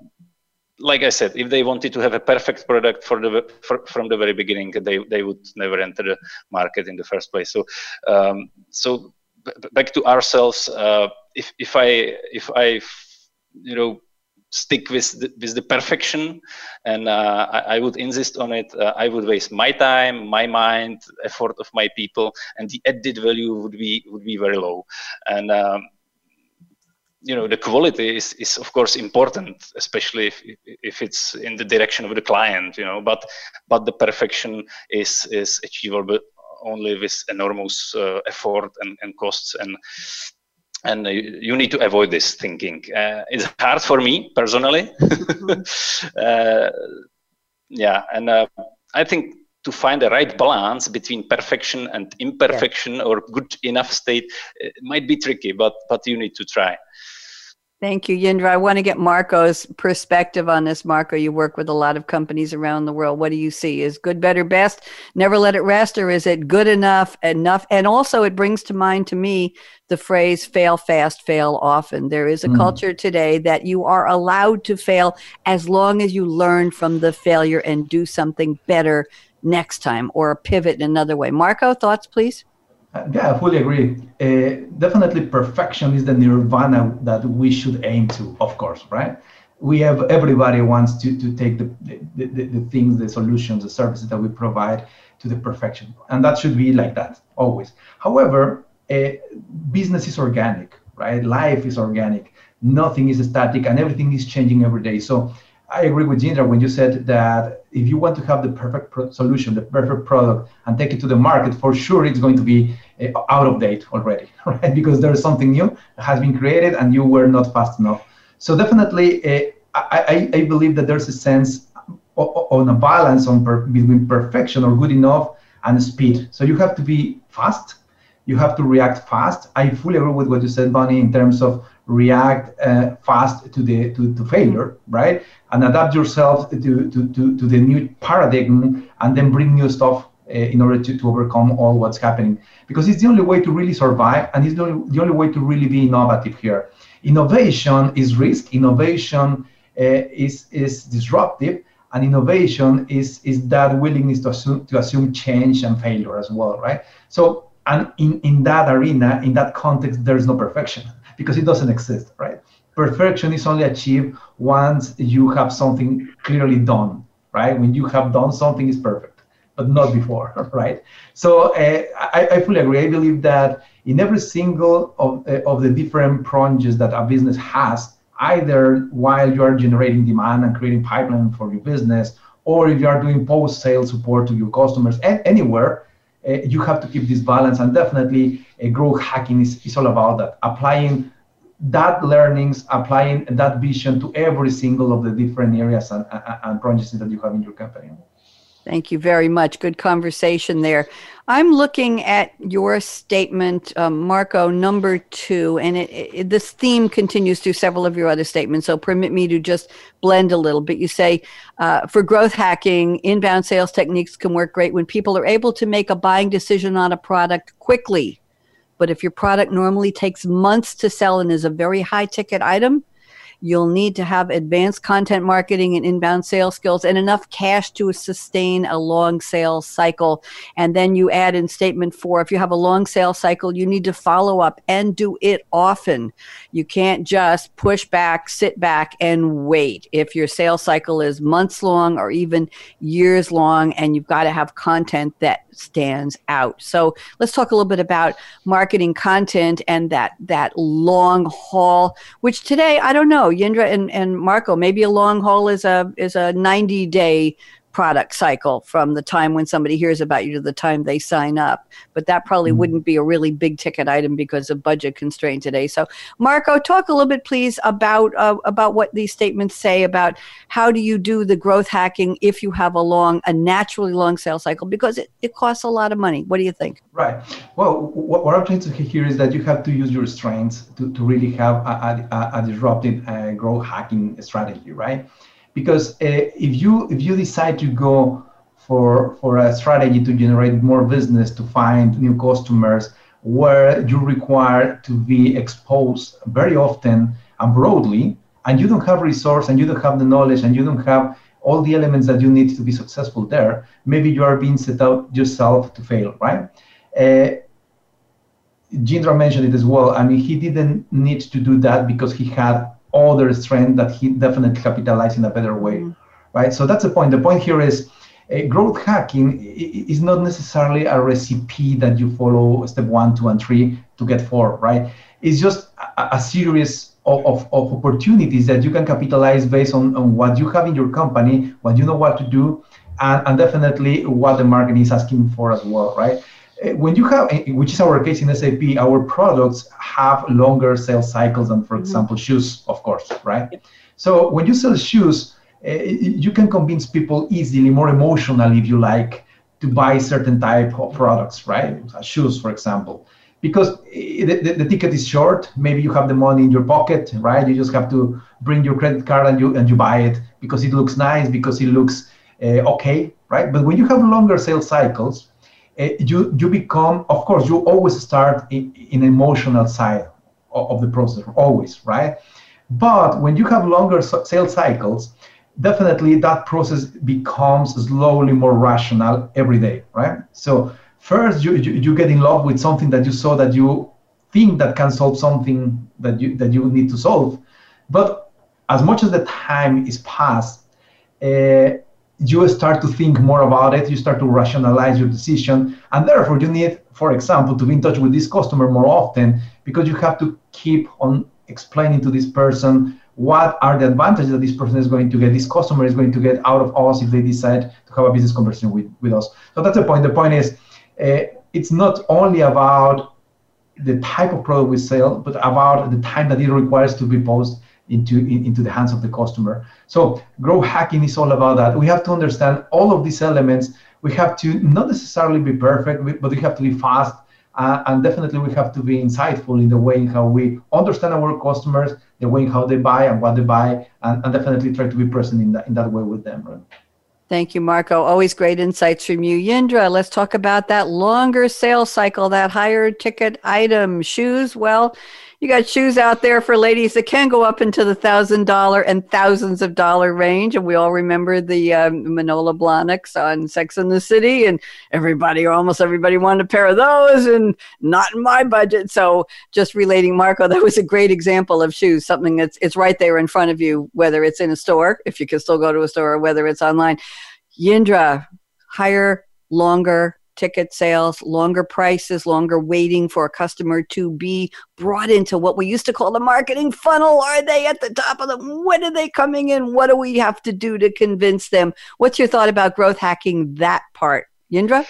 like I said, if they wanted to have a perfect product for the for, from the very beginning, they they would never enter the market in the first place. So um, so back to ourselves. Uh, if if I if I you know stick with the, with the perfection and uh, I, I, would insist on it uh, i would waste my time my mind effort of my people and the added value would be would be very low and um, you know the quality is, is of course important especially if, if it's in the direction of the client you know but but the perfection is is achievable only with enormous uh, effort and, and costs and and you need to avoid this thinking. Uh, it's hard for me personally. [laughs] uh, yeah, and uh, I think to find the right balance between perfection and imperfection yeah. or good enough state might be tricky, but but you need to try. Thank you, Jindra. I want to get Marco's perspective on this. Marco, you work with a lot of companies around the world. What do you see? Is good, better, best? Never let it rest, or is it good enough, enough? And also, it brings to mind to me the phrase fail fast, fail often. There is a mm. culture today that you are allowed to fail as long as you learn from the failure and do something better next time or pivot in another way. Marco, thoughts, please? Yeah, I fully agree. Uh, definitely, perfection is the nirvana that we should aim to, of course, right? We have everybody wants to, to take the, the, the, the things, the solutions, the services that we provide to the perfection. And that should be like that, always. However, uh, business is organic, right? Life is organic. Nothing is static and everything is changing every day. So I agree with Jindra when you said that if you want to have the perfect pro- solution, the perfect product, and take it to the market, for sure it's going to be uh, out of date already, [laughs] right? Because there is something new has been created and you were not fast enough. So definitely, uh, I, I, I, believe that there's a sense on a balance on per, between perfection or good enough and speed. So you have to be fast. You have to react fast. I fully agree with what you said, Bonnie, in terms of react uh, fast to the to, to failure, right? And adapt yourself to, to, to, to the new paradigm and then bring new stuff uh, in order to, to overcome all what's happening. Because it's the only way to really survive and it's the only, the only way to really be innovative here. Innovation is risk, innovation uh, is, is disruptive, and innovation is, is that willingness to assume, to assume change and failure as well, right? So, and in, in that arena, in that context, there's no perfection because it doesn't exist, right? Perfection is only achieved once you have something clearly done, right? When you have done something is perfect, but not before, [laughs] right? So uh, I, I, fully agree. I believe that in every single of, uh, of the different projects that a business has, either while you are generating demand and creating pipeline for your business, or if you are doing post-sale support to your customers, anywhere, uh, you have to keep this balance. And definitely, growth hacking is, is all about that. Applying that learnings, applying that vision to every single of the different areas and, and, projects that you have in your company. Thank you very much. Good conversation there. I'm looking at your statement, um, Marco, number two, and it, it, this theme continues through several of your other statements. So permit me to just blend a little bit. You say uh, for growth hacking, inbound sales techniques can work great when people are able to make a buying decision on a product quickly. But if your product normally takes months to sell and is a very high ticket item, You'll need to have advanced content marketing and inbound sales skills and enough cash to sustain a long sales cycle. And then you add in statement four if you have a long sales cycle, you need to follow up and do it often. You can't just push back, sit back, and wait. If your sales cycle is months long or even years long, and you've got to have content that stands out. So let's talk a little bit about marketing content and that that long haul, which today I don't know, Jindra and, and Marco, maybe a long haul is a is a 90 day product cycle from the time when somebody hears about you to the time they sign up. But that probably mm-hmm. wouldn't be a really big ticket item because of budget constraint today. So, Marco, talk a little bit, please, about uh, about what these statements say about how do you do the growth hacking if you have a long, a naturally long sales cycle because it, it costs a lot of money. What do you think? Right. Well, what, what I'm trying to hear is that you have to use your strengths to, to really have a, a, a disruptive uh, growth hacking strategy, right? Because uh, if you if you decide to go for for a strategy to generate more business to find new customers where you require to be exposed very often and broadly and you don't have resource and you don't have the knowledge and you don't have all the elements that you need to be successful there maybe you are being set up yourself to fail right uh, Jindra mentioned it as well. I mean, he didn't need to do that because he had other strength that he definitely capitalized in a better way, mm-hmm. right? So that's the point. The point here is uh, growth hacking is not necessarily a recipe that you follow step one, two, and three to get four, right? It's just a, a series of, of, of, opportunities that you can capitalize based on, on what you have in your company, what you know what to do, and, and definitely what the market is asking for as well, right? Uh, when you have, uh, which is our case in SAP, our products have longer sales cycles than, for mm-hmm. example, shoes, of course, right? So when you sell shoes, uh, you can convince people easily, more emotionally, if you like, to buy certain type of products, right? Shoes, for example, because the, the, the, ticket is short. Maybe you have the money in your pocket, right? You just have to bring your credit card and you and you buy it because it looks nice, because it looks uh, okay, right? But when you have longer sales cycles, uh, you you become of course you always start in, in emotional side of, of, the process always right? But when you have longer sales cycles definitely that process becomes slowly more rational every day right? So first you, you, you get in love with something that you saw that you think that can solve something that you that you need to solve. But as much as the time is passed uh, you start to think more about it, you start to rationalize your decision, and therefore you need, for example, to be in touch with this customer more often because you have to keep on explaining to this person what are the advantages that this person is going to get, this customer is going to get out of us if they decide to have a business conversation with, with us. So that's the point. The point is, uh, it's not only about the type of product we sell, but about the time that it requires to be posted into in, into the hands of the customer. So growth hacking is all about that. We have to understand all of these elements. We have to not necessarily be perfect, but we have to be fast, uh, and definitely we have to be insightful in the way in how we understand our customers, the way in how they buy and what they buy, and, and definitely try to be present in that in that way with them. Right? Thank you, Marco. Always great insights from you. Jindra, let's talk about that longer sales cycle, that higher ticket item. Shoes, well, you got shoes out there for ladies that can go up into the thousand dollar and thousands of dollar range. And we all remember the um, Manolo Blahniks on Sex in the City, and everybody or almost everybody wanted a pair of those, and not in my budget. So just relating, Marco, that was a great example of shoes, something that's it's right there in front of you, whether it's in a store, if you can still go to a store, or whether it's online. Jindra, higher, longer, ticket sales, longer prices, longer waiting for a customer to be brought into what we used to call the marketing funnel. Are they at the top of the when are they coming in? What do we have to do to convince them? What's your thought about growth hacking that part? Jindra?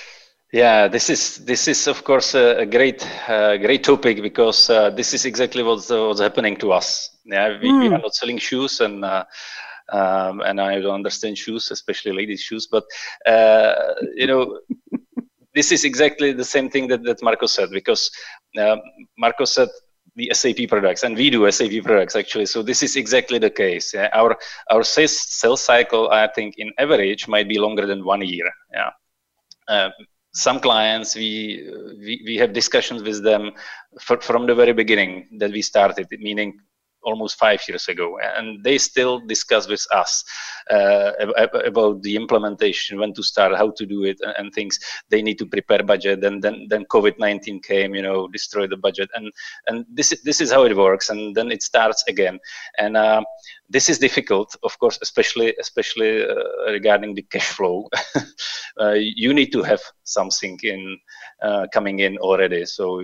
Yeah, this is this is of course a, a great uh, great topic because uh, this is exactly what's, uh, what's happening to us. Yeah, we, mm. we, hmm. are not selling shoes and uh, um, and I don't understand shoes, especially ladies' shoes. But uh, you know, this is exactly the same thing that, that Marco said because uh, Marco said the SAP products, and we do SAP products actually. So this is exactly the case. Yeah? Our our sales sales cycle, I think, in average, might be longer than one year. Yeah. Uh, some clients we, we we have discussions with them for, from the very beginning that we started, meaning almost five years ago, and they still discuss with us uh, about the implementation, when to start, how to do it, and, things. They need to prepare budget, and then then COVID nineteen came, you know, destroyed the budget, and and this this is how it works, and then it starts again, and. Uh, this is difficult, of course, especially especially uh, regarding the cash flow. [laughs] uh, you need to have something in uh, coming in already. So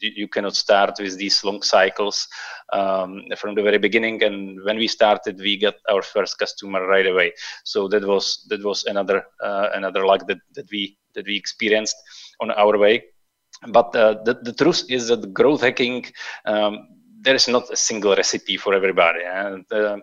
you cannot start with these long cycles um, from the very beginning. And when we started, we got our first customer right away. So that was that was another uh, another luck that, that we that we experienced on our way. But uh, the, the truth is that growth hacking, um, there is not a single recipe for everybody. And uh,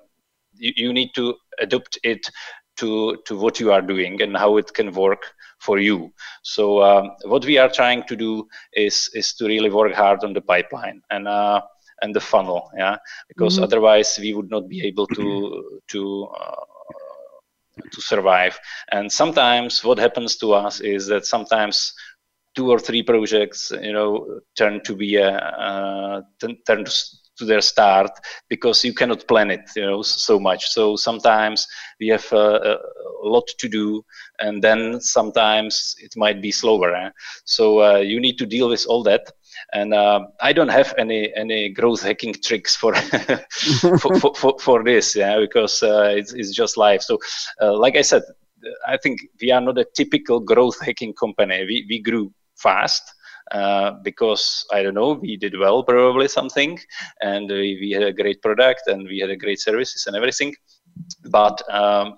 you, you need to adopt it to to what you are doing and how it can work for you. So um, what we are trying to do is is to really work hard on the pipeline and uh, and the funnel, yeah, because mm-hmm. otherwise we would not be able to to uh, to survive. And sometimes what happens to us is that sometimes two or three projects, you know, turn to be a uh, turn to to their start because you cannot plan it you know so much so sometimes we have a, a lot to do and then sometimes it might be slower eh? so uh, you need to deal with all that and uh, I don't have any any growth hacking tricks for [laughs] for, for, for, for, this, yeah, because uh, it's, it's just life. So, uh, like I said, I think we are not a typical growth hacking company. We we grew fast, uh, because I don't know, we did well probably something, and we, we, had a great product and we had a great services and everything, but um,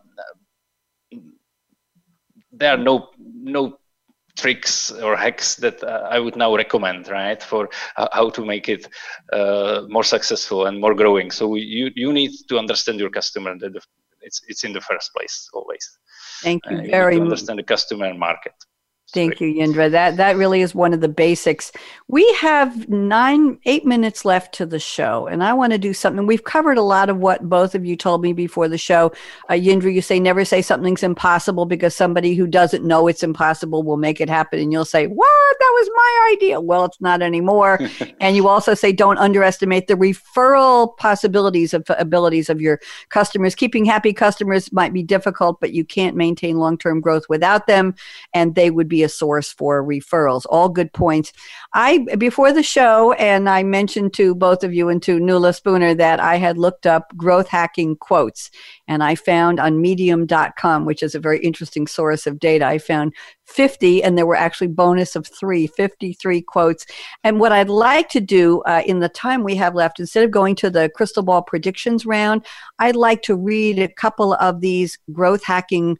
there are no no tricks or hacks that uh, I would now recommend, right, for uh, how to make it uh, more successful and more growing. So you you need to understand your customer. That it's it's in the first place always. Thank you uh, very much. Understand the customer and market. Thank you, Jindra. That that really is one of the basics. We have nine, eight minutes left to the show, and I want to do something. We've covered a lot of what both of you told me before the show. Uh, Jindra, you say never say something's impossible because somebody who doesn't know it's impossible will make it happen, and you'll say, "What? That was my idea." Well, it's not anymore. [laughs] and you also say don't underestimate the referral possibilities of abilities of your customers. Keeping happy customers might be difficult, but you can't maintain long term growth without them, and they would be be a source for referrals. All good points. I before the show, and I mentioned to both of you and to Nuala Spooner that I had looked up growth hacking quotes, and I found on Medium.com, which is a very interesting source of data. I found 50, and there were actually bonus of three, 53 quotes. And what I'd like to do uh, in the time we have left, instead of going to the crystal ball predictions round, I'd like to read a couple of these growth hacking,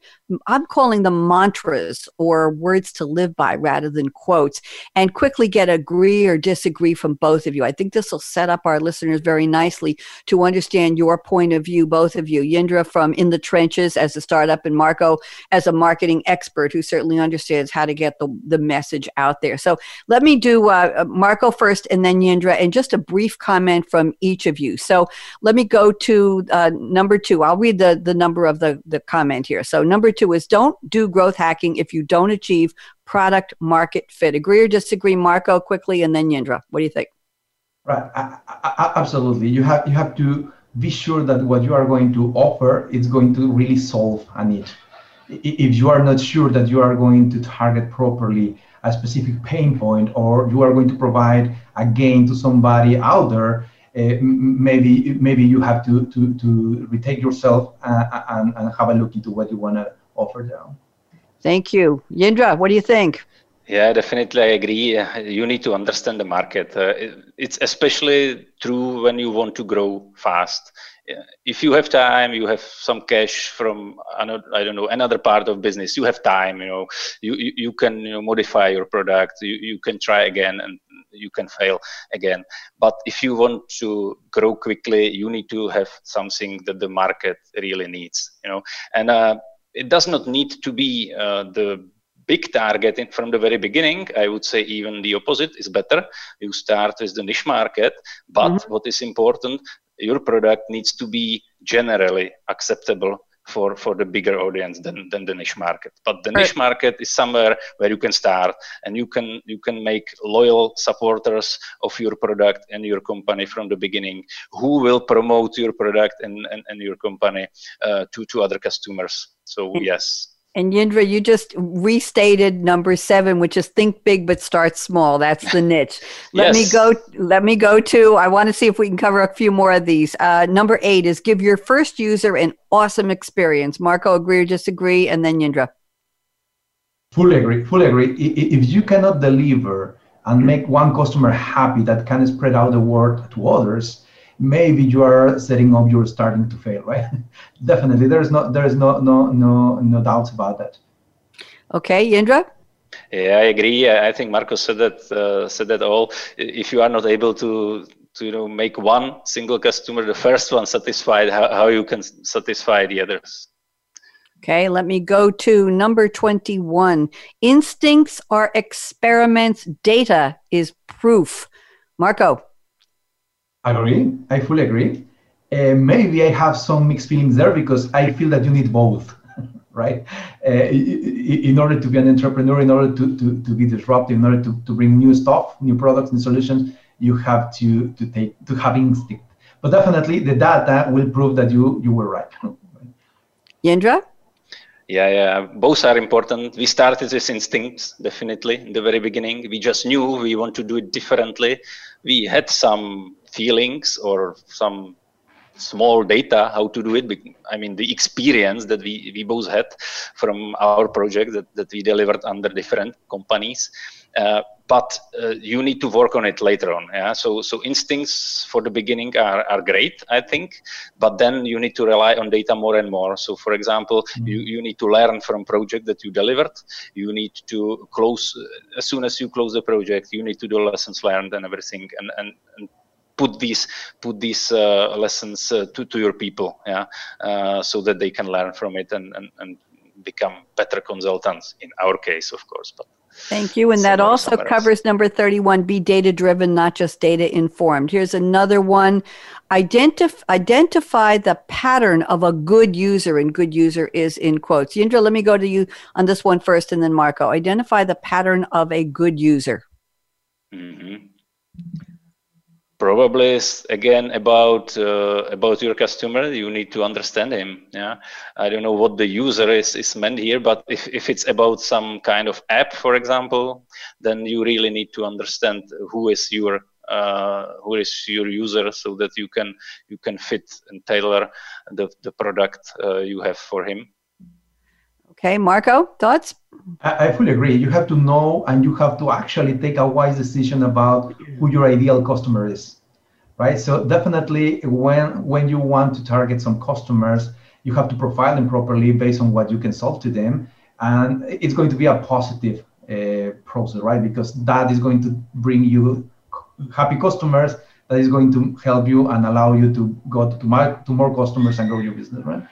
I'm calling them mantras or words to live by rather than quotes, and quickly get agree or disagree from both of you. I think this will set up our listeners very nicely to understand your point of view, both of you. Jindra from In the Trenches as a startup, and Marco as a marketing expert who certainly understands understands how to get the, the message out there. So let me do uh, uh, Marco first and then Jindra, and just a brief comment from each of you. So let me go to uh, number two. I'll read the, the number of the, the comment here. So number two is don't do growth hacking if you don't achieve product market fit. Agree or disagree, Marco, quickly, and then Jindra. What do you think? Right, I, I, absolutely. You have you have to be sure that what you are going to offer is going to really solve a need if you are not sure that you are going to target properly a specific pain point or you are going to provide a gain to somebody out there uh, maybe maybe you have to to, to retake yourself uh, and, and have a look into what you want to offer them thank you jindra what do you think Yeah, definitely, I agree. You need to understand the market. Uh, it's especially true when you want to grow fast. If you have time, you have some cash from another, I don't know another part of business. You have time. You know, you you, you can you know, modify your product. You you can try again and you can fail again. But if you want to grow quickly, you need to have something that the market really needs. You know, and uh, it does not need to be uh, the big target in, from the very beginning. I would say even the opposite is better. You start with the niche market, but mm-hmm. what is important, your product needs to be generally acceptable for for the bigger audience than, than the niche market. But the niche market is somewhere where you can start and you can you can make loyal supporters of your product and your company from the beginning who will promote your product and and, and your company uh, to to other customers. So yes and Jindra, you just restated number seven, which is think big but start small. That's the niche. [laughs] Let yes. me go. Let me go to. I want to see if we can cover a few more of these. Uh, number eight is give your first user an awesome experience. Marco, agree or disagree, and then Jindra. Fully agree. Fully agree. If you cannot deliver and make one customer happy that can spread out the word to others, maybe you are setting up you're starting to fail right? [laughs] Definitely there's no there's no no no no doubts about that. Okay Jindra yeah i agree. I think marcos said that uh, said that all. If you are not able to to you know make one single customer the first one satisfied how, how you can satisfy the others? Okay, let me go to number 21. Instincts are experiments, data is proof. Marco. I agree. I fully agree. Uh, maybe I have some mixed feelings there because I feel that you need both, [laughs] right? Uh, in order to be an entrepreneur, in order to, to, to be disruptive, in order to, to bring new stuff, new products, and solutions, you have to, to take to have instinct. But definitely the data will prove that you you were right. [laughs] Jindra? Yeah, yeah, both are important. We started with instincts, definitely, in the very beginning. We just knew we want to do it differently. We had some feelings or some small data how to do it i mean the experience that we, we both had from our project that, that we delivered under different companies. Uh, but uh, you need to work on it later on yeah? So so instincts for the beginning are, are great i think but then you need to rely on data more and more. So for example mm-hmm. you, you need to learn from project that you delivered. You need to close as soon as you close the project you need to do lessons learned and everything and and, and put these put these uh, lessons uh, to, to your people yeah uh, so that they can learn from it and, and, and become better consultants in our case of course but Thank you. And that also covers number 31 be data driven, not just data informed. Here's another one Identif- identify the pattern of a good user, and good user is in quotes. Jindra, let me go to you on this one first and then Marco. Identify the pattern of a good user. Mm-hmm probably again about uh, about your customer. You need to understand him yeah? I don't know what the user is is meant here but if, if it's about some kind of app for example then you really need to understand who is your uh, who is your user so that you can you can fit and tailor the, the product uh, you have for him okay marco thoughts? I, fully agree. You have to know and you have to actually take a wise decision about who your ideal customer is right? So definitely when when you want to target some customers you have to profile them properly based on what you can solve to them. And it's going to be a positive uh, process right? Because that is going to bring you happy customers that is going to help you and allow you to go to, to, my, to more customers and grow your business right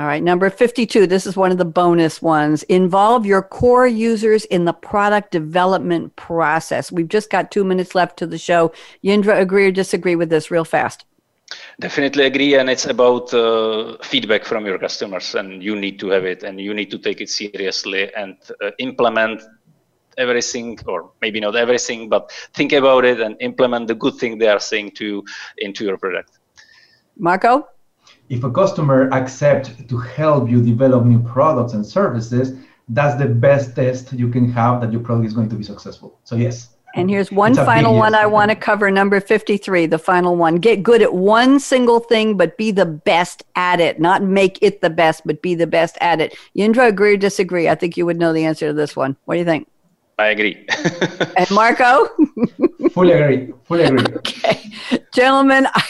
all right, number 52. This is one of the bonus ones. Involve your core users in the product development process. We've just got two minutes left to the show. Jindra, agree or disagree with this real fast? Definitely agree. And it's about uh, feedback from your customers, and you need to have it, and you need to take it seriously and uh, implement everything or maybe not everything but think about it and implement the good thing they are saying to into your product marco if a customer accepts to help you develop new products and services, that's the best test you can have that your product is going to be successful. So yes. And here's one final one I want to cover, number 53, the final one. Get good at one single thing, but be the best at it. Not make it the best, but be the best at it. Jindra, agree or disagree? I think you would know the answer to this one. What do you think? I agree. [laughs] and Marco? [laughs] fully agree. Fully agree. Okay. Gentlemen, I,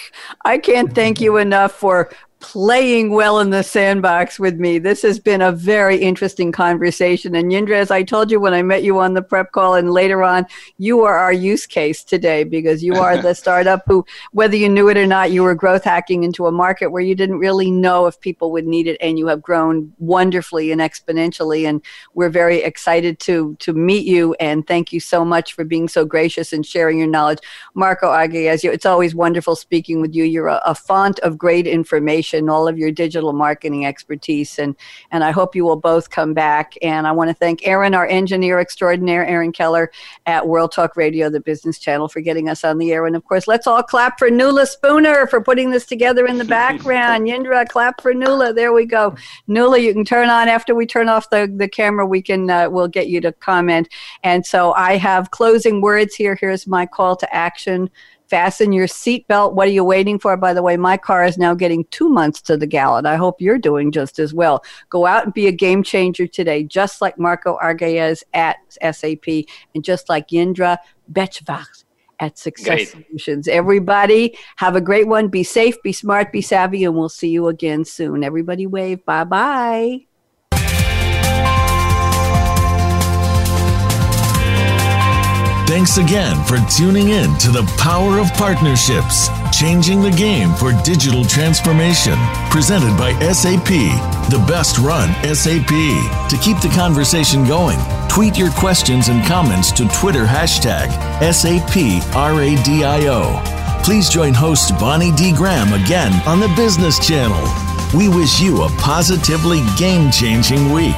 I can't thank you enough for playing well in the sandbox with me. This has been a very interesting conversation. And Jindra, as I told you when I met you on the prep call and later on, you are our use case today because you are the [laughs] startup who, whether you knew it or not, you were growth hacking into a market where you didn't really know if people would need it. And you have grown wonderfully and exponentially. And we're very excited to, to meet you. And thank you so much for being so gracious and sharing your knowledge. Marco Argaez, it's always wonderful speaking with you. You're a, a font of great information and all of your digital marketing expertise. And, and I hope you will both come back. And I want to thank Aaron, our engineer extraordinaire, Aaron Keller at World Talk Radio, the business channel, for getting us on the air. And of course, let's all clap for Nula Spooner for putting this together in the [laughs] background. Jindra, clap for Nula. There we go. Nula, you can turn on after we turn off the, the camera. We can, uh, we'll get you to comment. And so I have closing words here. Here's my call to action fasten your seatbelt. What are you waiting for? By the way, my car is now getting two months to the gallon. I hope you're doing just as well. Go out and be a game changer today, just like Marco Argaez at SAP and just like Jindra Becvar at Success great. Solutions. Everybody, have a great one. Be safe, be smart, be savvy, and we'll see you again soon. Everybody, wave. Bye bye. Thanks again for tuning in to the Power of Partnerships, changing the game for digital transformation, presented by SAP, the best run SAP. To keep the conversation going, tweet your questions and comments to Twitter hashtag SAPRADIO. Please join host Bonnie D. Graham again on the Business Channel. We wish you a positively game changing week.